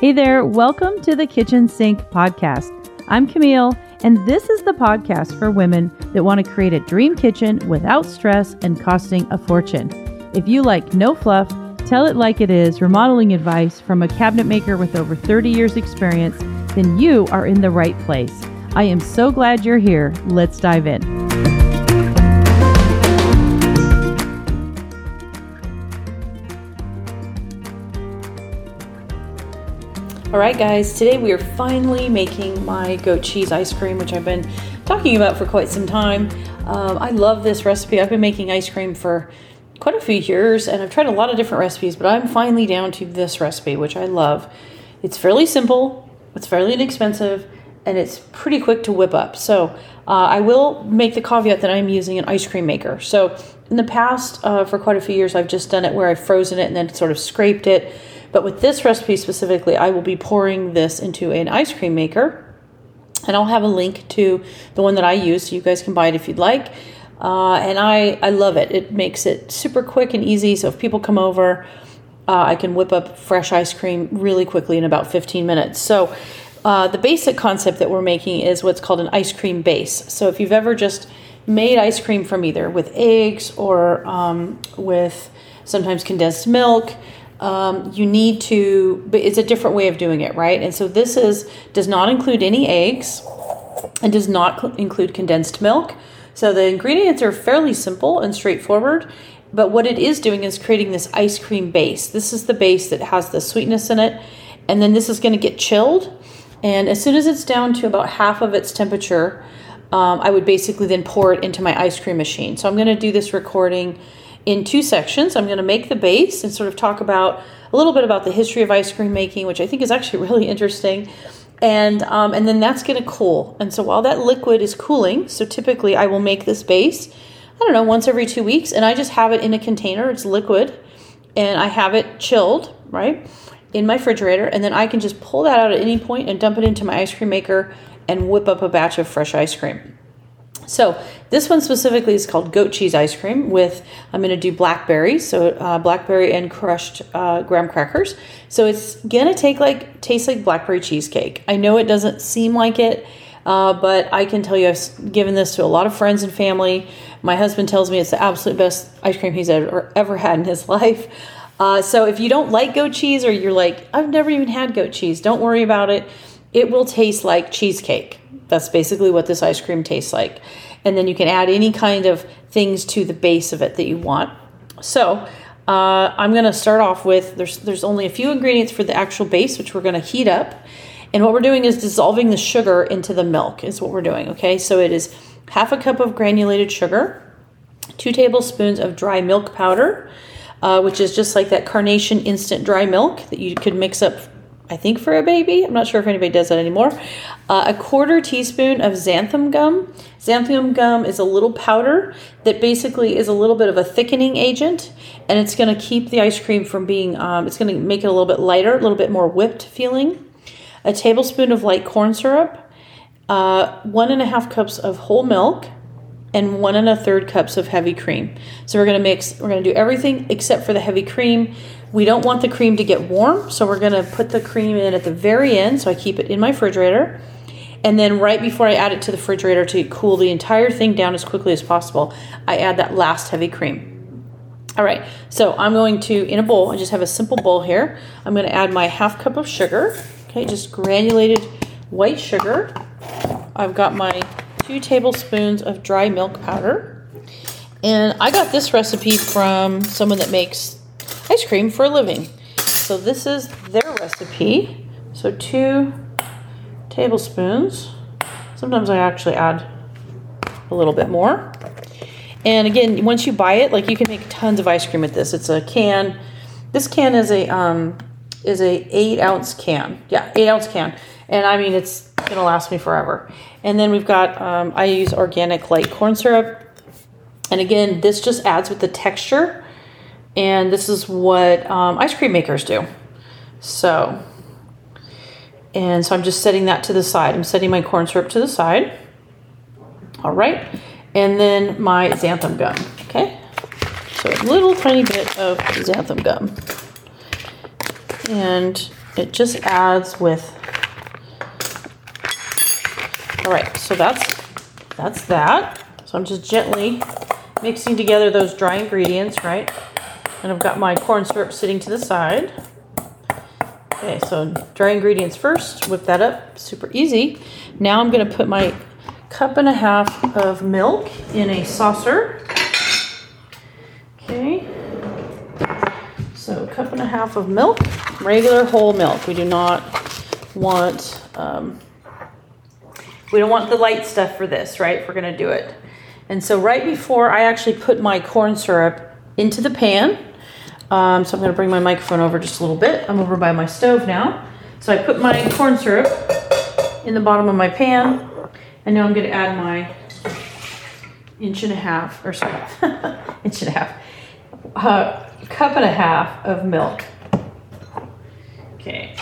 Hey there, welcome to the Kitchen Sink podcast. I'm Camille, and this is the podcast for women that want to create a dream kitchen without stress and costing a fortune. If you like no fluff, tell it like it is, remodeling advice from a cabinet maker with over 30 years' experience, then you are in the right place. I am so glad you're here. Let's dive in. All right, guys, today we are finally making my goat cheese ice cream, which I've been talking about for quite some time. Um, I love this recipe. I've been making ice cream for quite a few years and I've tried a lot of different recipes, but I'm finally down to this recipe, which I love. It's fairly simple, it's fairly inexpensive, and it's pretty quick to whip up. So uh, I will make the caveat that I'm using an ice cream maker. So in the past, uh, for quite a few years, I've just done it where I've frozen it and then sort of scraped it but with this recipe specifically, I will be pouring this into an ice cream maker. And I'll have a link to the one that I use so you guys can buy it if you'd like. Uh, and I, I love it. It makes it super quick and easy. So if people come over, uh, I can whip up fresh ice cream really quickly in about 15 minutes. So uh, the basic concept that we're making is what's called an ice cream base. So if you've ever just made ice cream from either with eggs or um, with sometimes condensed milk, um, you need to but it's a different way of doing it right? And so this is does not include any eggs and does not cl- include condensed milk. So the ingredients are fairly simple and straightforward but what it is doing is creating this ice cream base. This is the base that has the sweetness in it. And then this is going to get chilled. And as soon as it's down to about half of its temperature um, i would basically then pour it into my ice cream machine. So i'm going to do this recording in two sections. I'm going to make the base and sort of talk about a little bit about the history of ice cream making, which I think is actually really interesting. And um, and then that's going to cool. And so while that liquid is cooling, so typically I will make this base, I don't know, once every two weeks, and I just have it in a container. It's liquid, and I have it chilled, right, in my refrigerator, and then I can just pull that out at any point and dump it into my ice cream maker and whip up a batch of fresh ice cream. So this one specifically is called goat cheese ice cream with, I'm going to do blackberries, so uh, blackberry and crushed uh, graham crackers. So it's to take like, taste like blackberry cheesecake. I know it doesn't seem like it, uh, but I can tell you I've given this to a lot of friends and family. My husband tells me it's the absolute best ice cream he's ever, ever had in his life. Uh, so if you don't like goat cheese or you're like, I've never even had goat cheese, don't worry about it. It will taste like cheesecake. That's basically what this ice cream tastes like. And then you can add any kind of things to the base of it that you want. So uh, I'm going to start off with there's there's only a few ingredients for the actual base, which we're going to heat up. And what we're doing is dissolving the sugar into the milk is what we're doing. Okay, so it is half a cup of granulated sugar, two tablespoons of dry milk powder, uh, which is just like that carnation instant dry milk that you could mix up I think for a baby. I'm not sure if anybody does that anymore. Uh, a quarter teaspoon of xanthan gum. Xanthan gum is a little powder that basically is a little bit of a thickening agent, and it's going to keep the ice cream from being, um, it's going to make it a little bit lighter, a little bit more whipped feeling. A tablespoon of light corn syrup, uh, one and a half cups of whole milk, and one and a third cups of heavy cream. So we're to mix, we're to do everything except for the heavy cream. We don't want the cream to get warm, so we're to put the cream in at the very end. So I keep it in my refrigerator. And then right before I add it to the refrigerator to cool the entire thing down as quickly as possible, I add that last heavy cream. All right, so I'm going to, in a bowl, I just have a simple bowl here. I'm to add my half cup of sugar, okay, just granulated white sugar. I've got my two tablespoons of dry milk powder. And I got this recipe from someone that makes ice cream for a living. So this is their recipe. So two tablespoons. Sometimes I actually add a little bit more. And again, once you buy it, like you can make tons of ice cream with this. It's a can. This can is a um, is a eight ounce can. Yeah, eight ounce can. And I mean, it's gonna last me forever. And then we've got um, I use organic light corn syrup. And again, this just adds with the texture and this is what um, ice cream makers do. So, and so I'm just setting that to the side. I'm setting my corn syrup to the side. All right. And then my xanthan gum. Okay. So a little tiny bit of xanthan gum. And it just adds with. All right, so that's that's that. So I'm just gently mixing together those dry ingredients, right? And I've got my corn syrup sitting to the side. Okay, so dry ingredients first, whip that up, super easy. Now I'm gonna put my cup and a half of milk in a saucer. Okay. So cup and a half of milk, regular whole milk. We do not want, um, we don't want the light stuff for this, right? If we're gonna do it. And so right before I actually put my corn syrup into the pan, um, so I'm gonna bring my microphone over just a little bit. I'm over by my stove now. So I put my corn syrup in the bottom of my pan, and now I'm gonna add my inch and a half, or sorry, inch and a half, uh, cup and a half of milk. Okay,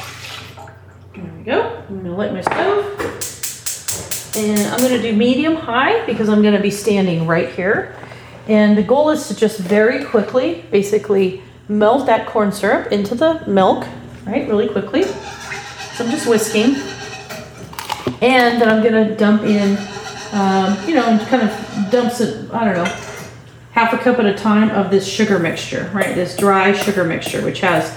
there we go. I'm gonna light my stove. And I'm gonna do medium high because I'm gonna be standing right here. And the goal is to just very quickly, basically melt that corn syrup into the milk, right, really quickly. So I'm just whisking. And then I'm gonna dump in, um, you know, kind of dumps it, I don't know, half a cup at a time of this sugar mixture, right? This dry sugar mixture, which has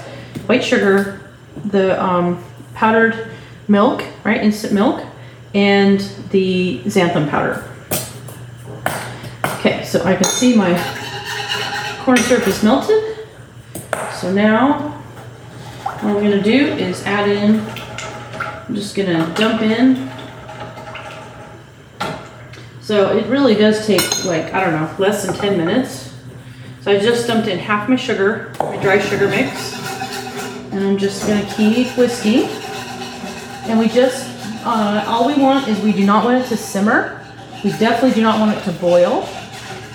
white sugar, the um, powdered milk, right? Instant milk, and the xanthan powder. Okay, so I can see my corn syrup is melted. So now what I'm gonna do is add in, I'm just gonna dump in. So it really does take like, I don't know, less than 10 minutes. So I just dumped in half my sugar, my dry sugar mix. And I'm just gonna keep whisking. And we just, uh, all we want is we do not want it to simmer. We definitely do not want it to boil.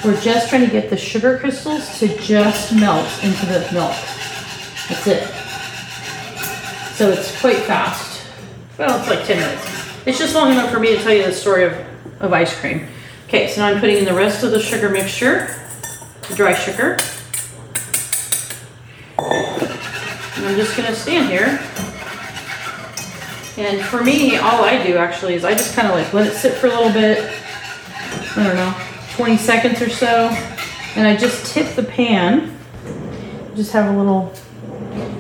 We're just trying to get the sugar crystals to just melt into the milk. That's it. So it's quite fast. Well, it's like 10 minutes. It's just long enough for me to tell you the story of, of ice cream. Okay, so now I'm putting in the rest of the sugar mixture, the dry sugar. And I'm just gonna stand here. And for me, all I do actually is I just kind of like let it sit for a little bit. I don't know, 20 seconds or so. And I just tip the pan. Just have a little,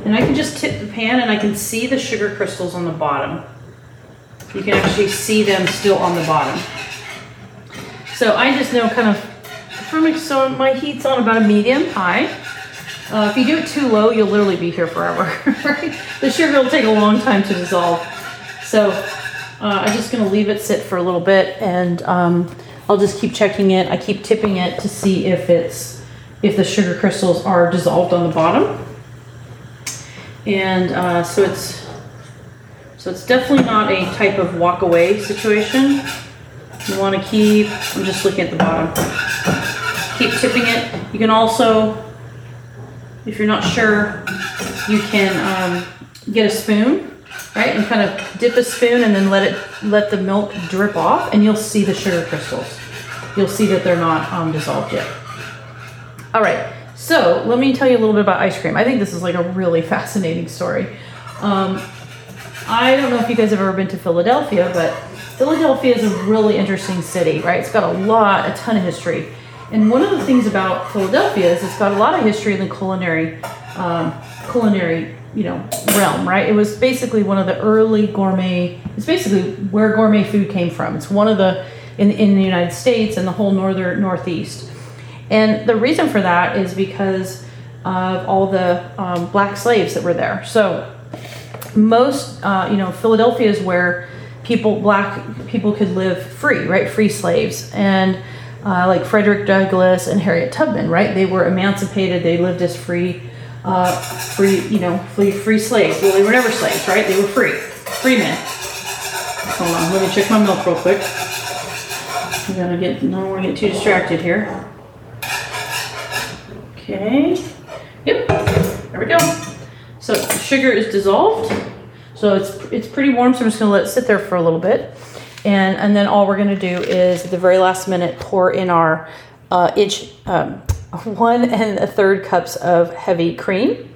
and I can just tip the pan and I can see the sugar crystals on the bottom. You can actually see them still on the bottom. So I just know kind of, me, so my heat's on about a medium high. Uh, if you do it too low, you'll literally be here forever. The sugar will take a long time to dissolve. So uh, I'm just gonna leave it sit for a little bit and um, I'll just keep checking it. I keep tipping it to see if it's, if the sugar crystals are dissolved on the bottom. And uh, so it's, so it's definitely not a type of walk away situation. You wanna keep, I'm just looking at the bottom. Keep tipping it. You can also, if you're not sure, you can um, get a spoon, right? And kind of dip a spoon and then let it, let the milk drip off and you'll see the sugar crystals. You'll see that they're not um, dissolved yet. All right, so let me tell you a little bit about ice cream. I think this is like a really fascinating story. Um, I don't know if you guys have ever been to Philadelphia, but Philadelphia is a really interesting city, right? It's got a lot, a ton of history. And one of the things about Philadelphia is it's got a lot of history in the culinary, um, culinary, you know, realm, right? It was basically one of the early gourmet. It's basically where gourmet food came from. It's one of the in in the United States and the whole northern northeast. And the reason for that is because of all the um, black slaves that were there. So most, uh, you know, Philadelphia is where people, black people, could live free, right? Free slaves and uh, like Frederick Douglass and Harriet Tubman, right? They were emancipated. They lived as free, uh, free, you know, free, free slaves. Well, they were never slaves, right? They were free, free men. Hold on, let me check my milk real quick. I'm gonna get, no, we're gonna get too distracted here. Okay. Yep. There we go. So sugar is dissolved. So it's it's pretty warm. So I'm just gonna let it sit there for a little bit. And, and then all we're gonna do is at the very last minute pour in our uh, inch, um, one and a third cups of heavy cream.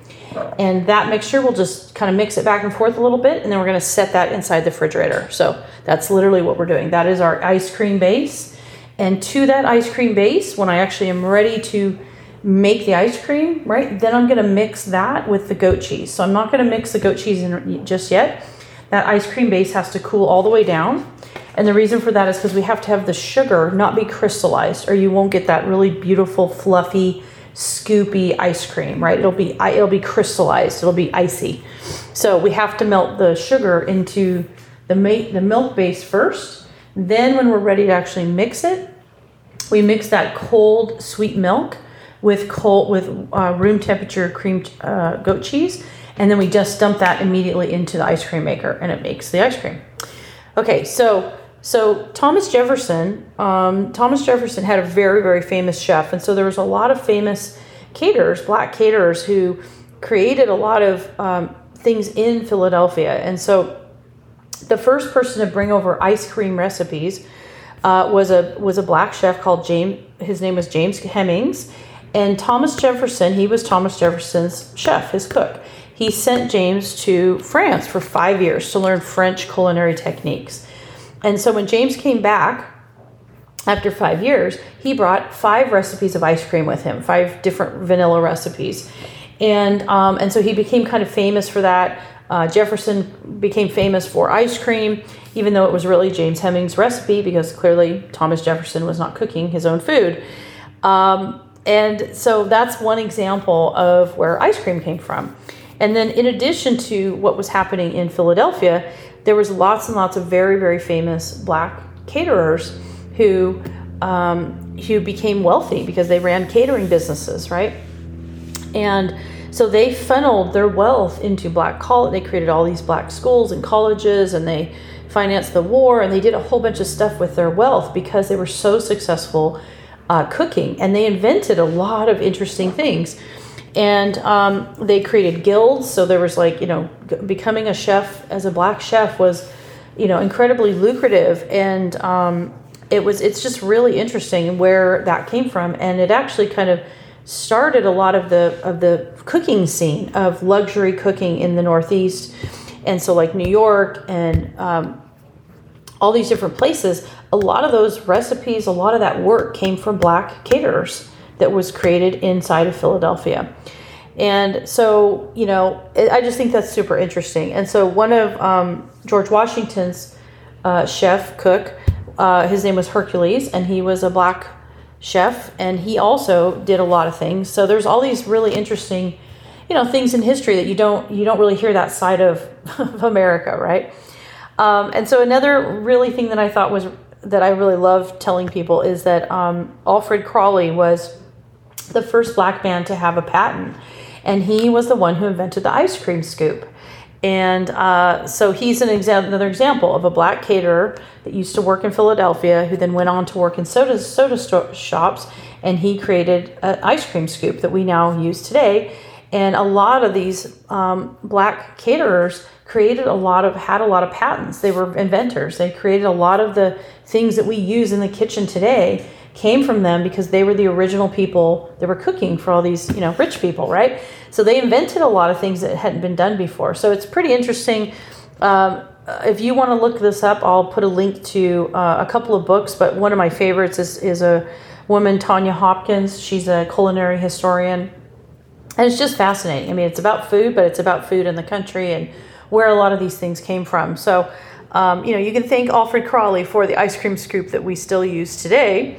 And that mixture, we'll just kind of mix it back and forth a little bit, and then we're going to set that inside the refrigerator. So that's literally what we're doing. That is our ice cream base. And to that ice cream base, when I actually am ready to make the ice cream, right, then I'm going to mix that with the goat cheese. So I'm not going to mix the goat cheese in just yet. That ice cream base has to cool all the way down. And the reason for that is because we have to have the sugar not be crystallized, or you won't get that really beautiful, fluffy, scoopy ice cream, right? It'll be it'll be crystallized. It'll be icy. So we have to melt the sugar into the ma- the milk base first. Then when we're ready to actually mix it, we mix that cold sweet milk with cold with uh, room temperature cream uh, goat cheese, and then we just dump that immediately into the ice cream maker, and it makes the ice cream. Okay, so so Thomas Jefferson, um, Thomas Jefferson had a very very famous chef, and so there was a lot of famous caterers, black caterers, who created a lot of um, things in Philadelphia, and so the first person to bring over ice cream recipes uh, was a was a black chef called James. His name was James Hemings, and Thomas Jefferson. He was Thomas Jefferson's chef, his cook. He sent James to France for five years to learn French culinary techniques. And so when James came back after five years, he brought five recipes of ice cream with him, five different vanilla recipes. And, um, and so he became kind of famous for that. Uh, Jefferson became famous for ice cream, even though it was really James Hemings's recipe, because clearly Thomas Jefferson was not cooking his own food. Um, and so that's one example of where ice cream came from. And then, in addition to what was happening in Philadelphia, there was lots and lots of very, very famous black caterers who um, who became wealthy because they ran catering businesses, right? And so they funneled their wealth into black college. They created all these black schools and colleges, and they financed the war, and they did a whole bunch of stuff with their wealth because they were so successful uh, cooking, and they invented a lot of interesting things. And um, they created guilds, so there was like you know, becoming a chef as a black chef was, you know, incredibly lucrative, and um, it was it's just really interesting where that came from, and it actually kind of started a lot of the of the cooking scene of luxury cooking in the Northeast, and so like New York and um, all these different places. A lot of those recipes, a lot of that work came from black caterers that was created inside of Philadelphia. And so, you know, I just think that's super interesting. And so, one of um, George Washington's uh, chef cook, uh, his name was Hercules, and he was a black chef, and he also did a lot of things. So there's all these really interesting, you know, things in history that you don't you don't really hear that side of, of America, right? Um, and so another really thing that I thought was that I really love telling people is that um, Alfred Cralle was the first black man to have a patent, and he was the one who invented the ice cream scoop. And uh, so he's an exa- another example of a black caterer that used to work in Philadelphia, who then went on to work in soda soda sto- shops, and he created an ice cream scoop that we now use today. And a lot of these um, black caterers created a lot of had a lot of patents. They were inventors. They created a lot of the things that we use in the kitchen today came from them because they were the original people that were cooking for all these, you know, rich people, right? So they invented a lot of things that hadn't been done before. So it's pretty interesting. Um, if you want to look this up, I'll put a link to uh, a couple of books, but one of my favorites is, is a woman, Tonya Hopkins. She's a culinary historian. And it's just fascinating. I mean, it's about food, but it's about food in the country and where a lot of these things came from. So, um, you know, you can thank Alfred Cralle for the ice cream scoop that we still use today.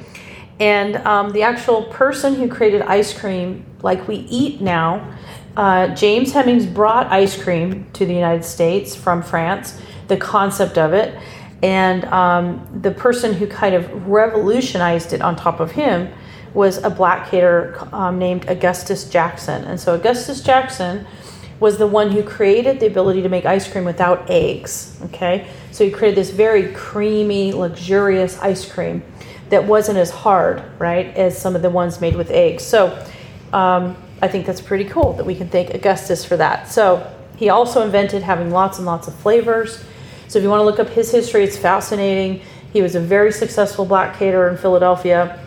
And um, the actual person who created ice cream like we eat now, uh, James Hemings brought ice cream to the United States from France, the concept of it. And um, the person who kind of revolutionized it on top of him was a black caterer um, named Augustus Jackson. And so Augustus Jackson was the one who created the ability to make ice cream without eggs. Okay, so he created this very creamy, luxurious ice cream that wasn't as hard, right, as some of the ones made with eggs. So um, I think that's pretty cool that we can thank Augustus for that. So he also invented having lots and lots of flavors. So if you want to look up his history, it's fascinating. He was a very successful black caterer in Philadelphia,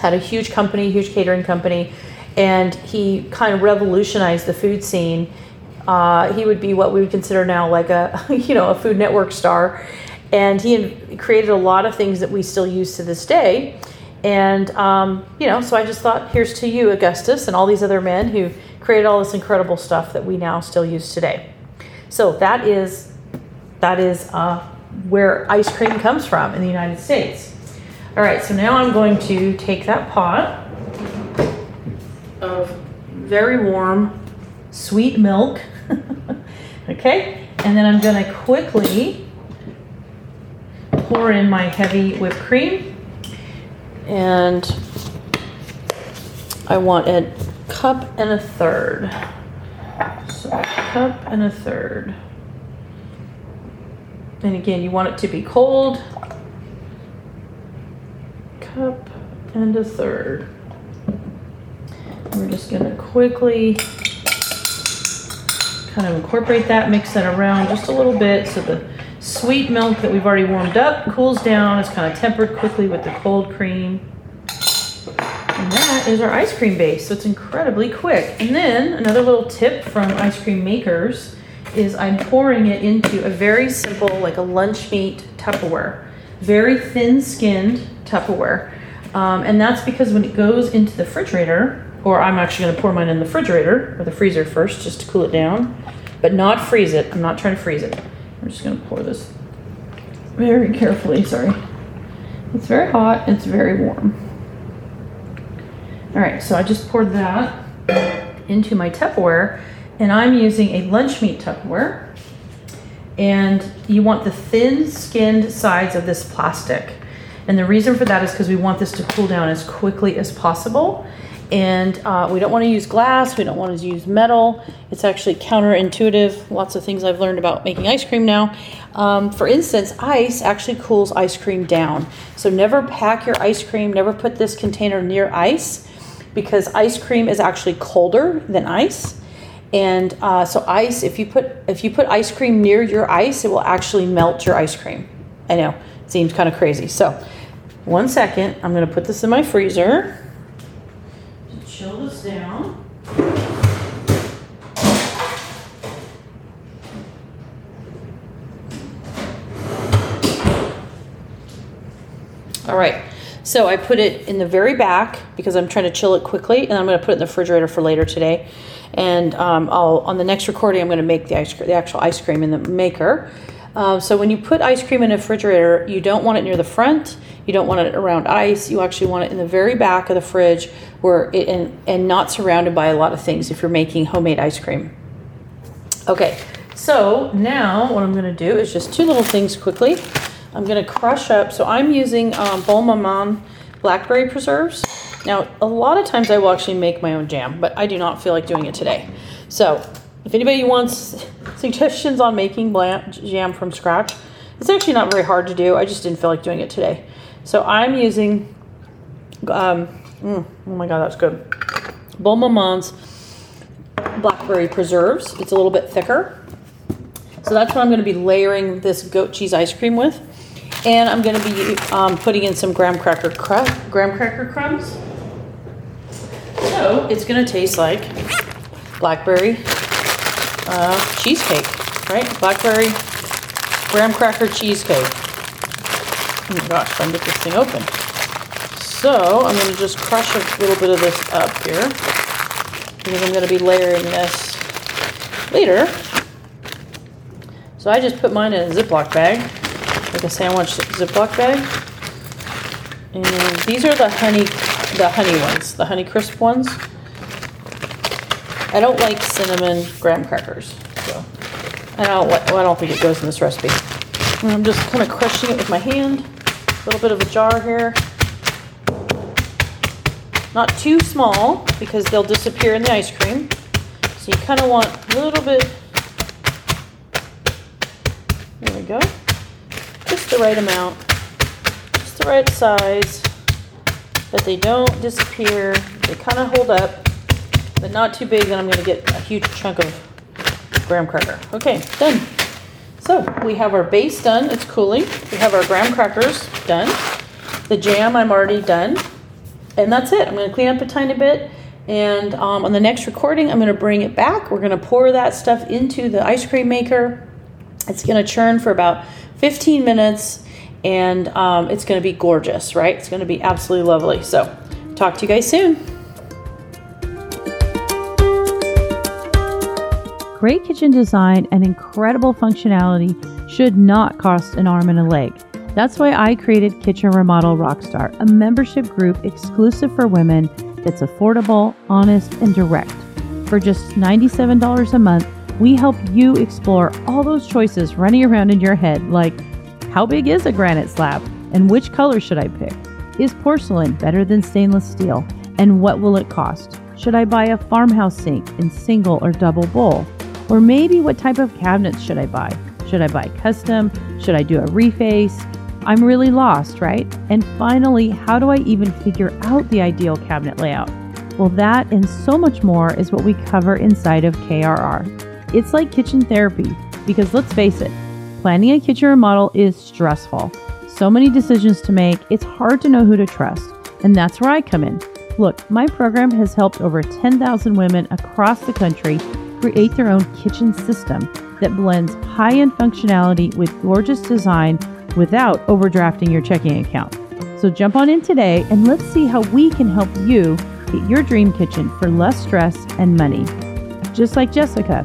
had a huge company, huge catering company, and he kind of revolutionized the food scene. Uh, he would be what we would consider now like a you know a Food Network star, and he created a lot of things that we still use to this day. And um, you know, so I just thought, here's to you, Augustus, and all these other men who created all this incredible stuff that we now still use today. So that is that is uh, where ice cream comes from in the United States. All right, so now I'm going to take that pot of very warm sweet milk, okay, and then I'm going to quickly pour in my heavy whipped cream, and I want a cup and a third. So a cup and a third. And again, you want it to be cold. Cup and a third. We're just gonna quickly kind of incorporate that, mix that around just a little bit so the sweet milk that we've already warmed up cools down, It's kind of tempered quickly with the cold cream. And that is our ice cream base, so it's incredibly quick. And then another little tip from ice cream makers is I'm pouring it into a very simple, like a lunch meat Tupperware, very thin skinned Tupperware. Um, and that's because when it goes into the refrigerator, or I'm actually going to pour mine in the refrigerator or the freezer first just to cool it down, but not freeze it. I'm not trying to freeze it. I'm just going to pour this very carefully. Sorry. It's very hot, it's very warm. All right, so I just poured that into my Tupperware and I'm using a lunch meat Tupperware. And you want the thin skinned sides of this plastic. And the reason for that is because we want this to cool down as quickly as possible. And uh, we don't want to use glass, we don't want to use metal. It's actually counterintuitive. Lots of things I've learned about making ice cream now. Um, for instance, ice actually cools ice cream down. So never pack your ice cream, never put this container near ice because ice cream is actually colder than ice. And uh, so ice, if you put if you put ice cream near your ice, it will actually melt your ice cream. I know seems kind of crazy. So one second, I'm going to put this in my freezer. Chill this down. All right. So I put it in the very back because I'm trying to chill it quickly, and I'm going to put it in the refrigerator for later today. And um, I'll on the next recording, I'm going to make the ice the actual ice cream in the maker. Uh, so when you put ice cream in a refrigerator, you don't want it near the front. You don't want it around ice. You actually want it in the very back of the fridge, where it and and not surrounded by a lot of things. If you're making homemade ice cream. Okay, so now what I'm going to do is just two little things quickly. I'm going to crush up. So I'm using um, Bonne Maman blackberry preserves. Now, a lot of times I will actually make my own jam, but I do not feel like doing it today. So, if anybody wants suggestions on making jam from scratch, it's actually not very hard to do. I just didn't feel like doing it today. So, I'm using, um, mm, oh my god, that's good. Bonne Maman's blackberry preserves. It's a little bit thicker. So, that's what I'm going to be layering this goat cheese ice cream with. And I'm going to be um, putting in some graham cracker, graham cracker crumbs. So it's going to taste like blackberry uh, cheesecake, right? Blackberry graham cracker cheesecake. Oh my gosh, trying to get this thing open. So I'm going to just crush a little bit of this up here because I'm going to be layering this later. So I just put mine in a Ziploc bag, like a sandwich Ziploc bag. And these are the honey the honey ones, the honey crisp ones. I don't like cinnamon graham crackers, so I don't. I don't think it goes in this recipe. And I'm just kind of crushing it with my hand. Little bit of a jar here. Not too small because they'll disappear in the ice cream. So you kind of want a little bit. There we go. Just the right amount. Just the right size that they don't disappear. They kind of hold up, but not too big that I'm going to get a huge chunk of graham cracker. Okay, done. So we have our base done. It's cooling. We have our graham crackers done. The jam I'm already done. And that's it. I'm going to clean up a tiny bit And um, on the next recording, I'm going to bring it back. We're going to pour that stuff into the ice cream maker. It's going to churn for about 15 minutes and um, it's going to be gorgeous, right? It's going to be absolutely lovely. So, talk to you guys soon. Great kitchen design and incredible functionality should not cost an arm and a leg. That's why I created Kitchen Remodel Rockstar, a membership group exclusive for women that's affordable, honest, and direct. For just $97 a month, we help you explore all those choices running around in your head like how big is a granite slab? And which color should I pick? Is porcelain better than stainless steel? And what will it cost? Should I buy a farmhouse sink in single or double bowl? Or maybe what type of cabinets should I buy? Should I buy custom? Should I do a reface? I'm really lost, right? And finally, how do I even figure out the ideal cabinet layout? Well, that and so much more is what we cover inside of KRR. It's like kitchen therapy because let's face it, Planning a kitchen remodel is stressful. So many decisions to make, it's hard to know who to trust. And that's where I come in. Look, my program has helped over 10,000 women across the country create their own kitchen system that blends high end functionality with gorgeous design without overdrafting your checking account. So jump on in today and let's see how we can help you get your dream kitchen for less stress and money. Just like Jessica.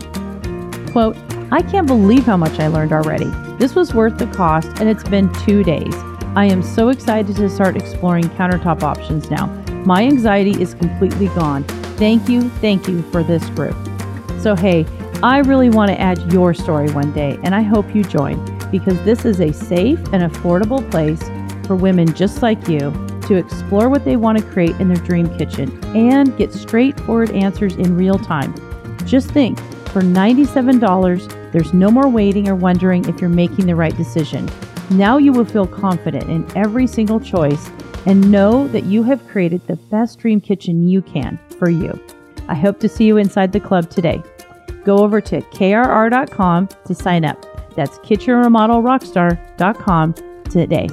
Quote, I can't believe how much I learned already. This was worth the cost, and it's been two days. I am so excited to start exploring countertop options now. My anxiety is completely gone. Thank you, thank you for this group. So, hey, I really want to add your story one day, and I hope you join because this is a safe and affordable place for women just like you to explore what they want to create in their dream kitchen and get straightforward answers in real time. Just think for $97, there's no more waiting or wondering if you're making the right decision. Now you will feel confident in every single choice and know that you have created the best dream kitchen you can for you. I hope to see you inside the club today. Go over to krr.com to sign up. That's kitchenremodelrockstar.com today.